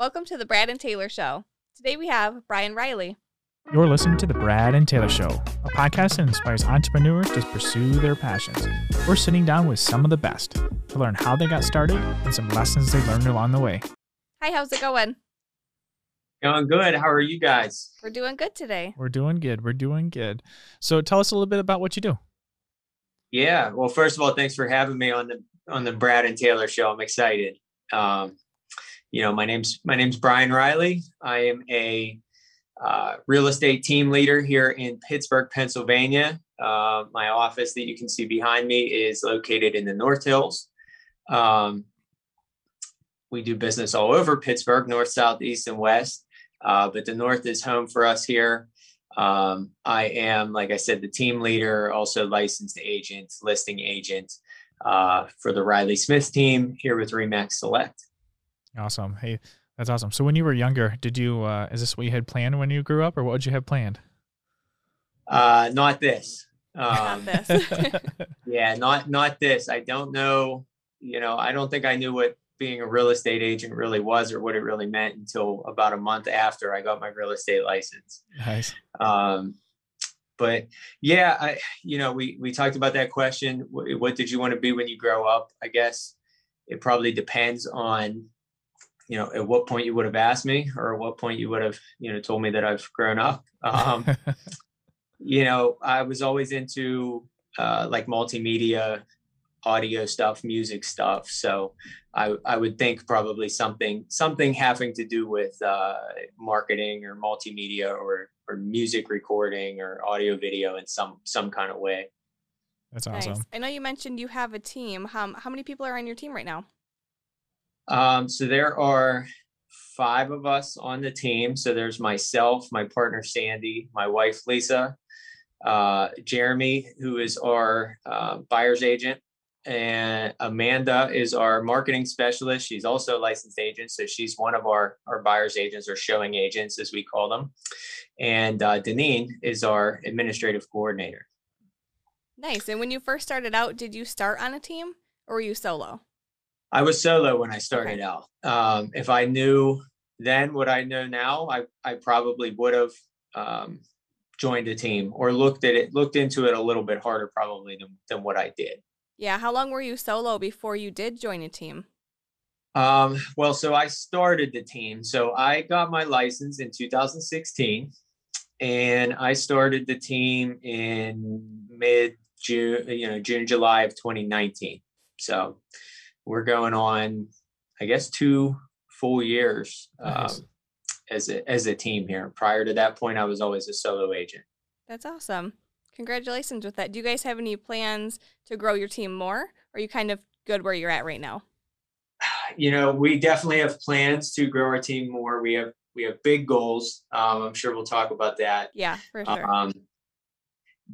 Welcome to the Brad and Taylor Show. Today we have Bryan Reilly. You're listening to The Brad and Taylor Show, a podcast that inspires entrepreneurs to pursue their passions. We're sitting down with some of the best to learn how they got started and some lessons they learned along the way. Hi, how's it going? Going good. How are you guys? We're doing good today. We're doing good. We're doing good. So tell us a little bit about what you do. Yeah. Well, first of all, thanks for having me on the on the Brad and Taylor show. I'm excited. Um, you know, my name's my name's Bryan Reilly. I am a uh, real estate team leader here in Pittsburgh, Pennsylvania. Uh, my office that you can see behind me is located in the North Hills. Um, we do business all over Pittsburgh, north, south, east, and west. Uh, but the north is home for us here. Um, I am, like I said, the team leader, also licensed agent, listing agent uh, for the Riley Smith team here with Re/Max Select. Awesome. Hey, that's awesome. So when you were younger, did you uh, is this what you had planned when you grew up, or what would you have planned? Uh, not this. Not this. yeah, not not this. I don't know. You know, I don't think I knew what being a real estate agent really was or what it really meant until about a month after I got my real estate license. nice. Um, but yeah, I you know we we talked about that question. What, what did you want to be when you grow up? I guess it probably depends on you know at what point you would have asked me or at what point you would have you know told me that I've grown up. Um, you know, I was always into uh, like multimedia, audio stuff, music stuff. So I, I would think probably something something having to do with uh, marketing or multimedia or or music recording or audio video in some some kind of way. that's nice. awesome. I know you mentioned you have a team. How, how many people are on your team right now? Um, so there are five of us on the team. So there's myself, my partner Sandy, my wife Lisa, uh, Jeremy, who is our uh, buyer's agent, and Amanda is our marketing specialist. She's also a licensed agent, so she's one of our our buyer's agents or showing agents, as we call them. And uh, Deneen is our administrative coordinator. Nice. And when you first started out, did you start on a team or were you solo? I was solo when I started out. Um, if I knew then what I know now, I, I probably would have um, joined a team or looked at it, looked into it a little bit harder probably than, than what I did. Yeah. How long were you solo before you did join a team? Um, well, so I started the team. So I got my license in 2016 and I started the team in mid June, you know, June, July of 2019. So we're going on, I guess, two full years Nice. um, as a, as a team here. Prior to that point, I was always a solo agent. That's awesome. Congratulations with that. Do you guys have any plans to grow your team more? Or are you kind of good where you're at right now? you know, we definitely have plans to grow our team more. We have we have big goals. Um, I'm sure we'll talk about that. Yeah, for sure. Um,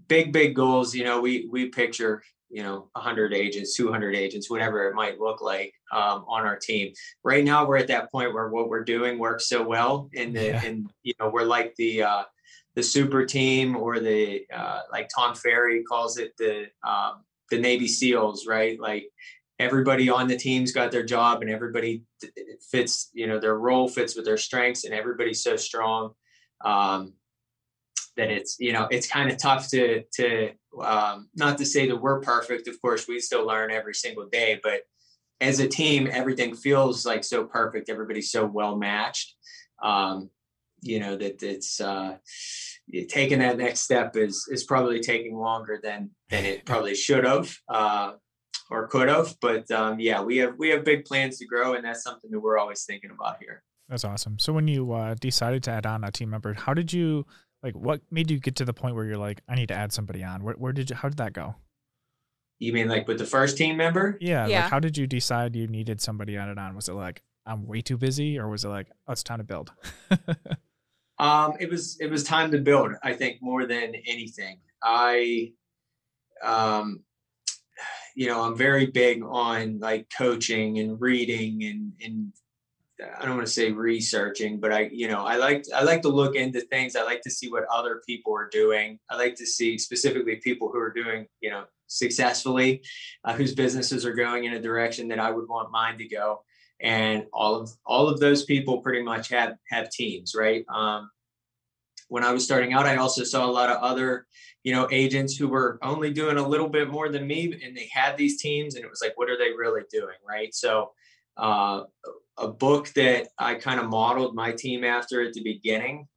big big goals. You know, we we picture you know 100 agents, 200 agents, whatever it might look like um, on our team. Right now, we're at that point where what we're doing works so well, and the Yeah. and you know we're like the uh, the super team or the uh, like Tom Ferry calls it the um, the Navy SEALs, right? Like everybody on the team's got their job and everybody fits, you know, their role fits with their strengths and everybody's so strong um, that it's, you know, it's kind of tough to, to, um, not to say that we're perfect. Of course, we still learn every single day, but as a team, everything feels like so perfect. Everybody's so well matched. Um, you know, that it's, uh, taking that next step is, is probably taking longer than, than it probably should have. Uh, or could have. But um, yeah, we have we have big plans to grow, and that's something that we're always thinking about here. That's awesome. So when you uh, decided to add on a team member, how did you like? What made you get to the point where you're like, I need to add somebody on? Where, where did you? How did that go? You mean like with the first team member? Yeah, Yeah. Like, how did you decide you needed somebody added on? Was it like I'm way too busy, or was it like, oh, it's time to build? Um, it was it was time to build. I think more than anything, I, um, you know, I'm very big on like coaching and reading and and I don't want to say researching, but I, you know, I like I like to look into things. I like to see what other people are doing. I like to see specifically people who are doing, you know, successfully, uh, whose businesses are going in a direction that I would want mine to go. and all of all of those people pretty much have have teams, right? Um, when I was starting out, I also saw a lot of other, you know, agents who were only doing a little bit more than me, and they had these teams, and it was like, what are they really doing, right? So, uh, a book that I kind of modeled my team after at the beginning,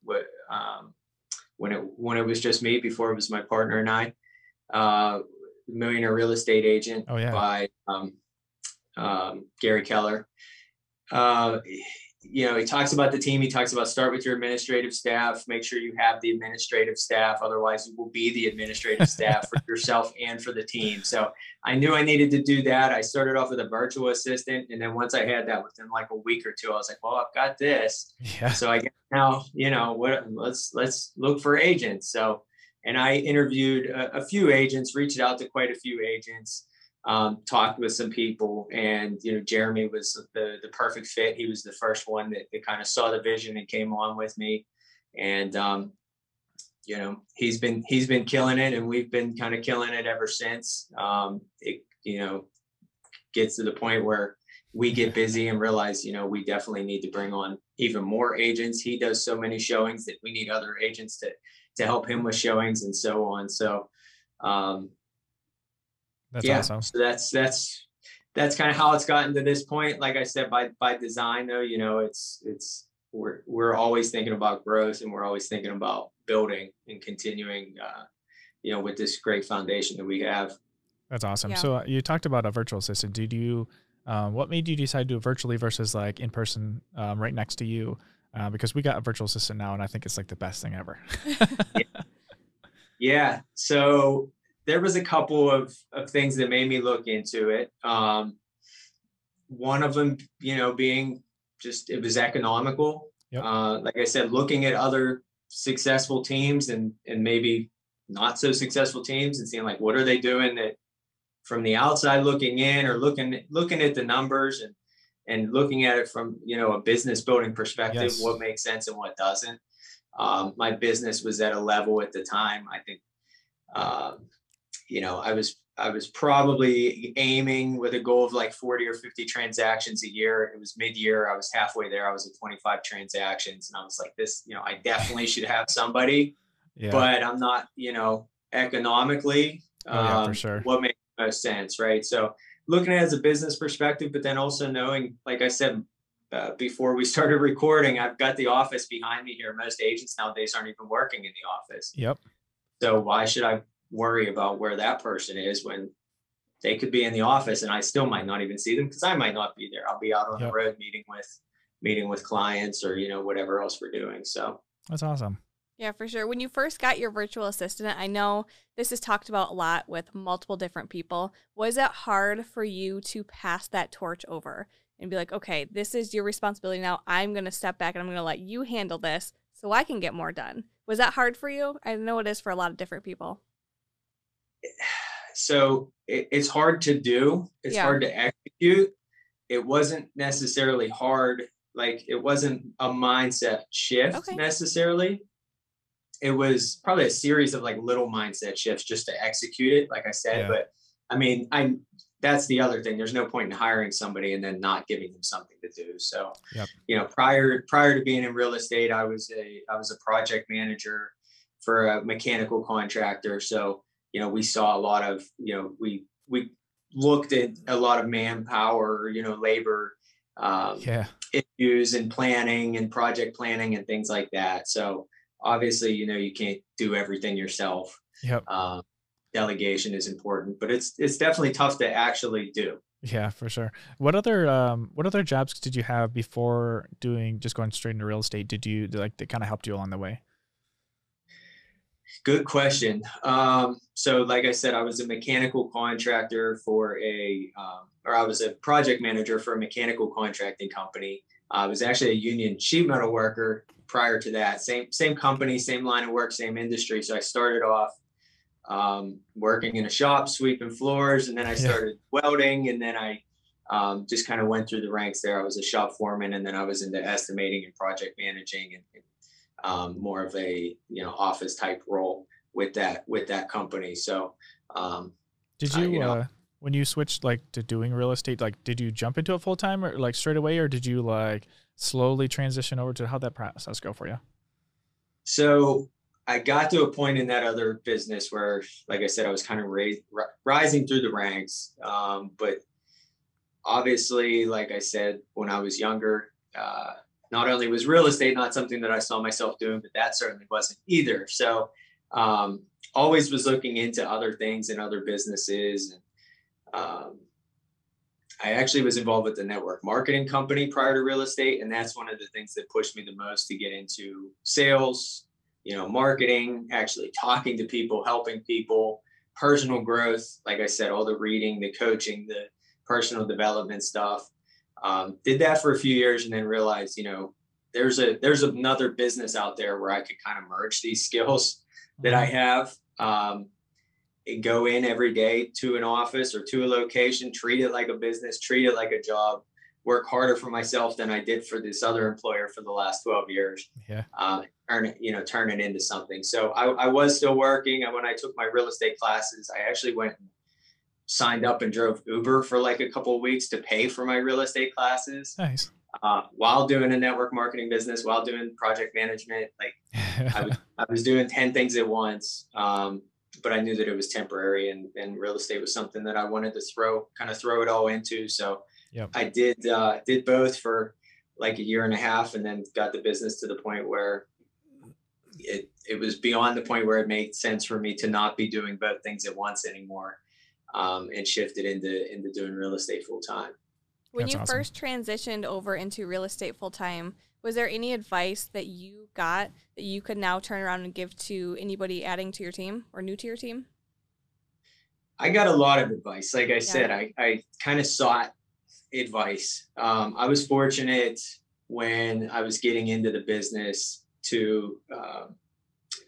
um, when it when it was just me before it was my partner and I, uh, Millionaire Real Estate Agent oh, yeah. by um, um, Gary Keller. Uh, you know, he talks about the team. He talks about start with your administrative staff. Make sure you have the administrative staff. Otherwise, you will be the administrative staff for yourself and for the team. So I knew I needed to do that. I started off with a virtual assistant, and then once I had that, within like a week or two, I was like, "Well, I've got this." Yeah. So I guess now, you know, what? Let's let's look for agents. So, and I interviewed a, a few agents, reached out to quite a few agents um, talked with some people and you know jeremy was the the perfect fit. He was the first one that, that kind of saw the vision and came on with me. And um, you know he's been he's been killing it and we've been kind of killing it ever since. Um, it you know gets to the point where we get busy and realize you know we definitely need to bring on even more agents. He does so many showings that we need other agents to to help him with showings and so on. So um, that's yeah, awesome. So that's that's that's kind of how it's gotten to this point. Like I said, by by design though, you know, it's it's we're we're always thinking about growth and we're always thinking about building and continuing uh, you know, with this great foundation that we have. That's awesome. Yeah. So uh, you talked about a virtual assistant. Did you um, what made you decide to do it virtually versus like in person um, right next to you? Uh, because we got a virtual assistant now, and I think it's like the best thing ever. yeah. yeah. So there was a couple of, of things that made me look into it. Um, one of them, you know, being just it was economical. Yep. Uh, like I said, looking at other successful teams and and maybe not so successful teams and seeing like what are they doing that from the outside looking in or looking looking at the numbers and and looking at it from you know a business building perspective Yes. what makes sense and what doesn't um, my business was at a level at the time i think um, you know i was i was probably aiming with a goal of like 40 or 50 transactions a year it was mid-year i was halfway there i was at 25 transactions and i was like this you know i definitely should have somebody Yeah. but i'm not you know economically Oh, yeah, for um, sure. what makes most sense right so looking at it as a business perspective but then also knowing like i said uh, before we started recording i've got the office behind me here most agents nowadays aren't even working in the office yep. so why should I worry about where that person is when they could be in the office and I still might not even see them because I might not be there. I'll be out on Yep. the road meeting with meeting with clients or you know whatever else we're doing. So That's awesome. Yeah, for sure. When you first got your virtual assistant, I know this is talked about a lot with multiple different people. Was it hard for you to pass that torch over and be like, okay, this is your responsibility now. I'm going to step back and I'm going to let you handle this so I can get more done? Was that hard for you? I know it is for a lot of different people. So it, it's hard to do. It's Yeah. hard to execute. It wasn't necessarily hard. Like it wasn't a mindset shift Okay. necessarily. It was probably a series of like little mindset shifts just to execute it, like I said. Yeah. But I mean, I that's the other thing. There's no point in hiring somebody and then not giving them something to do. So, Yep. you know, prior prior to being in real estate, I was a I was a project manager for a mechanical contractor. So, you know, we saw a lot of, you know, we we looked at a lot of manpower, you know, labor um, Yeah. issues and planning and project planning and things like that. So obviously, you know, you can't do everything yourself. Yep. Um, delegation is important, but it's it's definitely tough to actually do. Yeah, for sure. What other um what other jobs did you have before doing just going straight into real estate? Did you like that kind of helped you along the way? Good question. Um, so, like I said, I was a mechanical contractor for a, um, or I was a project manager for a mechanical contracting company. I was actually a union sheet metal worker prior to that. Same same company, same line of work, same industry. So I started off um, working in a shop, sweeping floors, and then I Yeah. started welding, and then I um, just kind of went through the ranks there. I was a shop foreman, and then I was into estimating and project managing and, and um, more of a you know office type role with that with that company. So um, Did Uh, you, you know. uh when you switched like to doing real estate, like did you jump into it full time or like straight away, or did you like slowly transition over to how that process go for you? So I got to a point in that other business where, like I said, I was kind of raised, rising through the ranks. Um, but obviously, like I said, when I was younger, uh, not only was real estate not something that I saw myself doing, but that certainly wasn't either. So um, always was looking into other things and other businesses. And um, I actually was involved with the network marketing company prior to real estate. And that's one of the things that pushed me the most to get into sales, you know, marketing, actually talking to people, helping people, personal growth. Like I said, all the reading, the coaching, the personal development stuff. Um, did that for a few years and then realized, you know, there's a there's another business out there where I could kind of merge these skills that I mm-hmm. have. Um, and go in every day to an office or to a location, treat it like a business, treat it like a job, work harder for myself than I did for this other employer for the last 12 years. Yeah. Uh, turn it, you know, turn it into something. So I, I was still working. And when I took my real estate classes, I actually went and signed up and drove Uber for like a couple of weeks to pay for my real estate classes. Nice. Uh, while doing a network marketing business, while doing project management, like I, was, I was doing 10 things at once. Um, but I knew that it was temporary and, and real estate was something that I wanted to throw kind of throw it all into. So yep. I did, uh, did both for like a year and a half and then got the business to the point where it, it was beyond the point where it made sense for me to not be doing both things at once anymore um, and shifted into into doing real estate full time. When That's you awesome. first transitioned over into real estate full time, was there any advice that you got that you could now turn around and give to anybody adding to your team or new to your team? I got a lot of advice. Like I yeah. said, I, I kind of sought advice. Um, I was fortunate when I was getting into the business to, uh,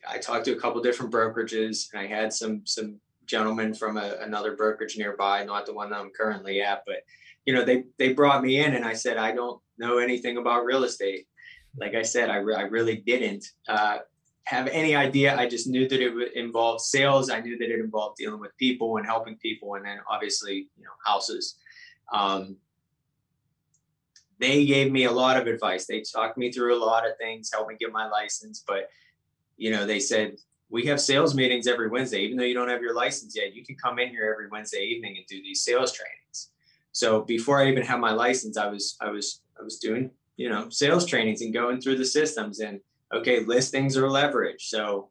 I talked to a couple different brokerages and I had some, some gentlemen from a, another brokerage nearby, not the one I'm currently at, but you know, they, they brought me in and I said, I don't know anything about real estate. Like I said, I, re- I really didn't uh, have any idea. I just knew that it involved sales. I knew that it involved dealing with people and helping people. And then obviously, you know, houses. Um, they gave me a lot of advice. They talked me through a lot of things, helped me get my license. But, you know, they said, we have sales meetings every Wednesday, even though you don't have your license yet, you can come in here every Wednesday evening and do these sales trainings. So before I even had my license, I was I was I was doing you know sales trainings and going through the systems and okay listings are leverage. So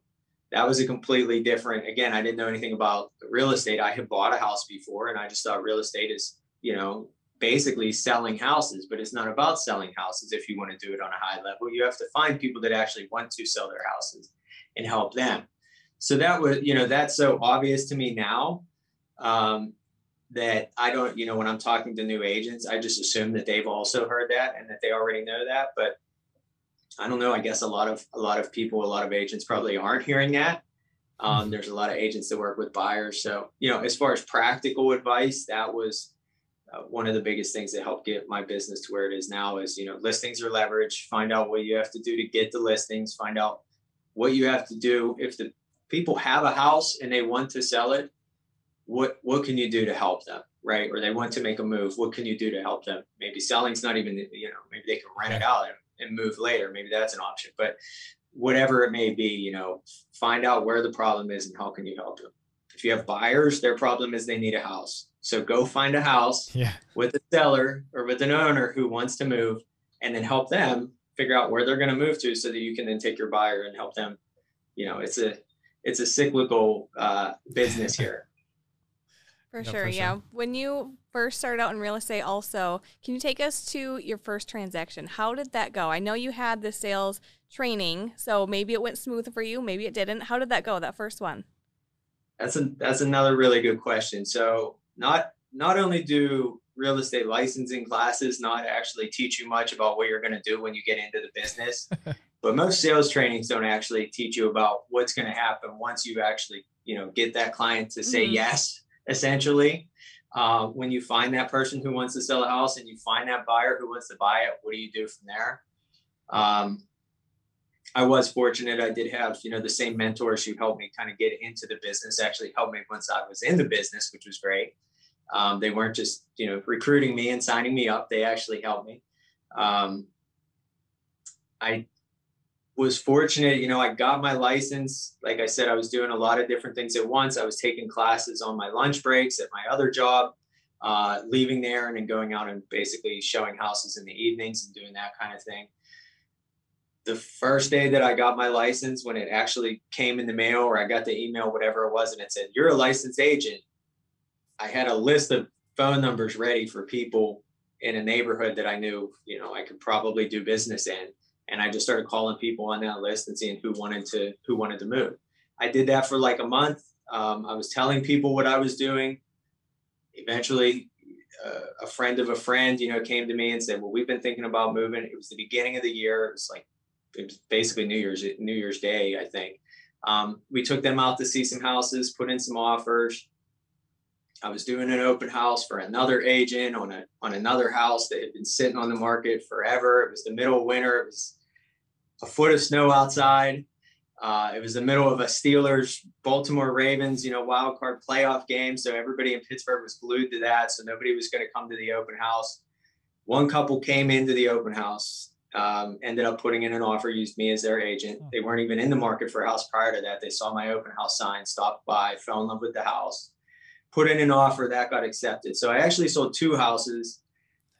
that was a completely different. Again, I didn't know anything about real estate. I had bought a house before, and I just thought real estate is you know basically selling houses, but it's not about selling houses. If you want to do it on a high level, you have to find people that actually want to sell their houses and help them. So that was, you know, that's so obvious to me now. Um, that I don't, you know, when I'm talking to new agents, I just assume that they've also heard that and that they already know that. But I don't know. I guess a lot of a lot of people, a lot of agents probably aren't hearing that. Um, mm-hmm. there's a lot of agents that work with buyers. So, you know, as far as practical advice, that was uh, one of the biggest things that helped get my business to where it is now is, you know, listings are leverage. Find out what you have to do to get the listings. Find out what you have to do. If the people have a house and they want to sell it what what can you do to help them right? Or they want to make a move what can you do to help them? Maybe selling's not even you know maybe they can rent it out and, and move later. Maybe that's an option but whatever it may be you know find out where the problem is and how can you help them. If you have buyers their problem is they need a house. So go find a house yeah. with a seller or with an owner who wants to move and then help them figure out where they're going to move to so that you can then take your buyer and help them you know it's a it's a cyclical uh, business here for sure, for yeah. Sure. When you first started out in real estate, also, can you take us to your first transaction? How did that go? I know you had the sales training, so maybe it went smooth for you, maybe it didn't. How did that go? That first one? That's a that's another really good question. So not not only do real estate licensing classes not actually teach you much about what you're going to do when you get into the business, but most sales trainings don't actually teach you about what's going to happen once you actually you know get that client to say mm-hmm. yes essentially. Uh, when you find that person who wants to sell a house and you find that buyer who wants to buy it, what do you do from there? Um, I was fortunate. I did have, you know, the same mentors who helped me kind of get into the business, actually helped me once I was in the business, which was great. Um, they weren't just you know recruiting me and signing me up; they actually helped me. Um, I was fortunate, you know, I got my license. Like I said, I was doing a lot of different things at once. I was taking classes on my lunch breaks at my other job, uh, leaving there and then going out and basically showing houses in the evenings and doing that kind of thing. The first day that I got my license, when it actually came in the mail or I got the email, whatever it was, and it said, You're a licensed agent, I had a list of phone numbers ready for people in a neighborhood that I knew, you know, I could probably do business in and I just started calling people on that list and seeing who wanted to who wanted to move. I did that for like a month. Um, I was telling people what I was doing. Eventually, uh, a friend of a friend, you know, came to me and said, "Well, we've been thinking about moving." It was the beginning of the year. It was like it was basically New Year's New Year's Day, I think. Um, we took them out to see some houses, put in some offers. I was doing an open house for another agent on a on another house that had been sitting on the market forever. It was the middle of winter. It was a foot of snow outside. Uh, it was the middle of a Steelers Baltimore Ravens, you know, wild card playoff game. So everybody in Pittsburgh was glued to that. So nobody was going to come to the open house. One couple came into the open house, um, ended up putting in an offer, used me as their agent. They weren't even in the market for a house prior to that. They saw my open house sign, stopped by, fell in love with the house, put in an offer that got accepted. So I actually sold two houses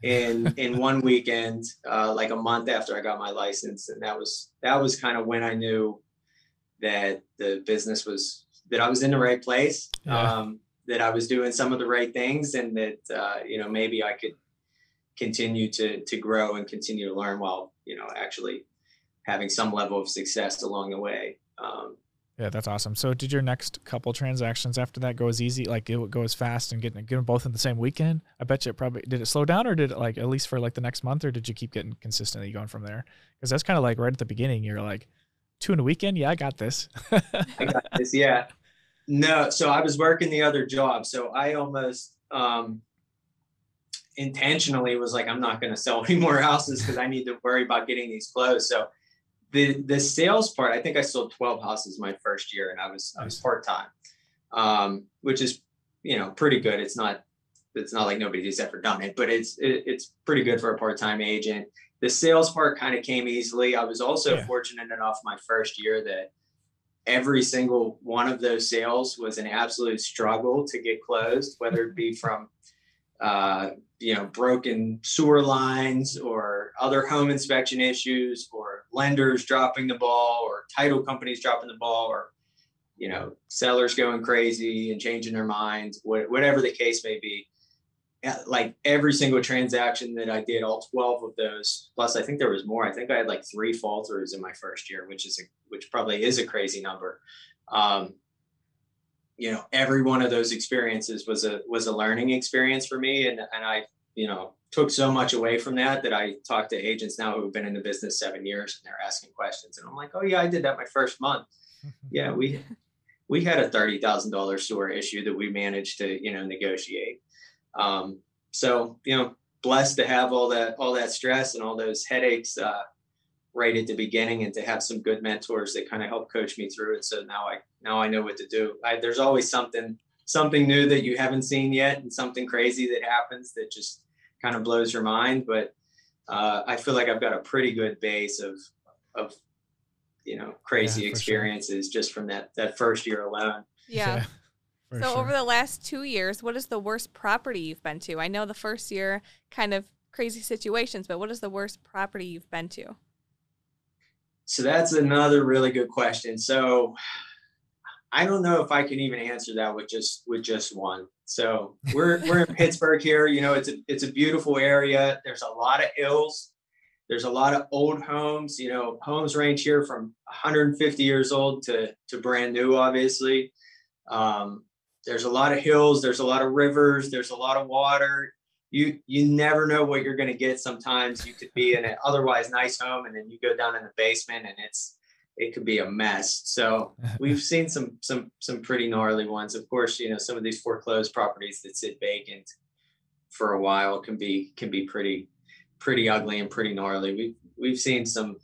in in one weekend, uh, like a month after I got my license, and that was that was kind of when I knew that the business was that I was in the right place, yeah. um, that I was doing some of the right things, and that uh, you know maybe I could continue to to grow and continue to learn while you know actually having some level of success along the way. Um, yeah, that's awesome. So, did your next couple transactions after that go as easy, like it would go as fast and getting get them both in the same weekend? I bet you it probably did it slow down, or did it like at least for like the next month, or did you keep getting consistently going from there? Because that's kind of like right at the beginning, you're like two in a weekend. Yeah, I got this. I got this. Yeah. No, so I was working the other job, so I almost um, intentionally was like, I'm not going to sell any more houses because I need to worry about getting these closed. So the the sales part, I think I sold 12 houses my first year, and I was I was part time, um, which is you know pretty good. It's not it's not like nobody's ever done it, but it's it, it's pretty good for a part time agent. The sales part kind of came easily. I was also yeah. fortunate enough my first year that every single one of those sales was an absolute struggle to get closed, whether it be from uh, you know broken sewer lines or other home inspection issues or lenders dropping the ball or title companies dropping the ball or you know sellers going crazy and changing their minds whatever the case may be. Like every single transaction that i did all 12 of those plus i think there was more i think i had like three falters in my first year which is a which probably is a crazy number. Um, you know every one of those experiences was a was a learning experience for me and and I you know took so much away from that that I talk to agents now who've been in the business 7 years and they're asking questions and I'm like oh yeah I did that my first month yeah we we had a $30,000 sewer issue that we managed to you know negotiate um, so you know blessed to have all that all that stress and all those headaches uh, right at the beginning and to have some good mentors that kind of help coach me through it. So now I now I know what to do. I, there's always something something new that you haven't seen yet and something crazy that happens that just kind of blows your mind. But uh, I feel like I've got a pretty good base of of you know crazy yeah, experiences sure. just from that that first year alone. Yeah. yeah so sure. over the last two years, what is the worst property you've been to? I know the first year kind of crazy situations, but what is the worst property you've been to? So that's another really good question. So I don't know if I can even answer that with just with just one. So we're we're in Pittsburgh here. You know, it's a it's a beautiful area. There's a lot of hills. There's a lot of old homes. You know, homes range here from 150 years old to to brand new. Obviously, um, there's a lot of hills. There's a lot of rivers. There's a lot of water you you never know what you're going to get sometimes you could be in an otherwise nice home and then you go down in the basement and it's it could be a mess so we've seen some some some pretty gnarly ones of course you know some of these foreclosed properties that sit vacant for a while can be can be pretty pretty ugly and pretty gnarly we've we've seen some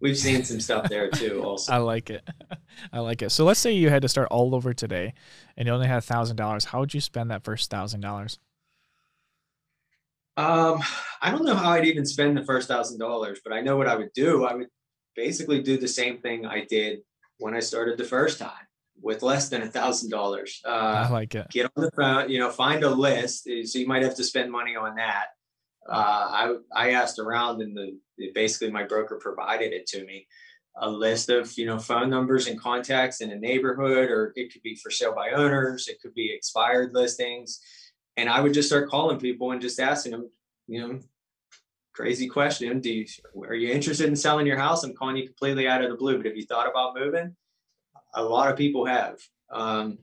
we've seen some stuff there too. Also, I like it. I like it. So let's say you had to start all over today, and you only had a thousand dollars. How would you spend that first thousand dollars? Um, I don't know how I'd even spend the first thousand dollars, but I know what I would do. I would basically do the same thing I did when I started the first time with less than a thousand dollars. Uh, I like it. Get on the phone, you know, find a list. eh, So you might have to spend money on that. Uh, I I asked around, and the basically my broker provided it to me. A list of you know phone numbers and contacts in a neighborhood, or it could be for sale by owners. It could be expired listings, and I would just start calling people and just asking them, you know, crazy question. Do you are you interested in selling your house? I'm calling you completely out of the blue, but have you thought about moving? A lot of people have. Um,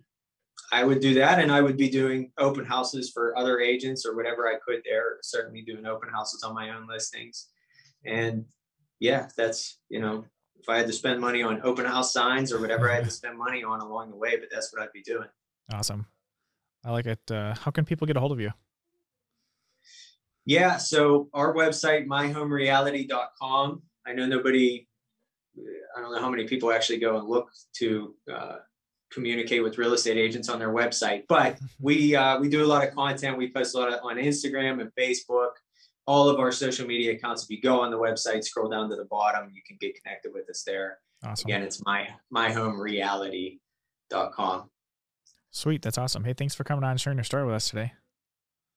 I would do that, and I would be doing open houses for other agents or whatever I could there. Certainly doing open houses on my own listings, and yeah, that's you know if I had to spend money on open house signs or whatever I had to spend money on along the way, but that's what I'd be doing. Awesome. I like it. Uh, how can people get a hold of you? Yeah, so our website, myhomereality.com. I know nobody, I don't know how many people actually go and look to uh, communicate with real estate agents on their website, but we uh, we do a lot of content. We post a lot of, on Instagram and Facebook. All of our social media accounts. If you go on the website, scroll down to the bottom, you can get connected with us there. Awesome. Again, it's my myhomereality.com. Sweet. That's awesome. Hey, thanks for coming on and sharing your story with us today.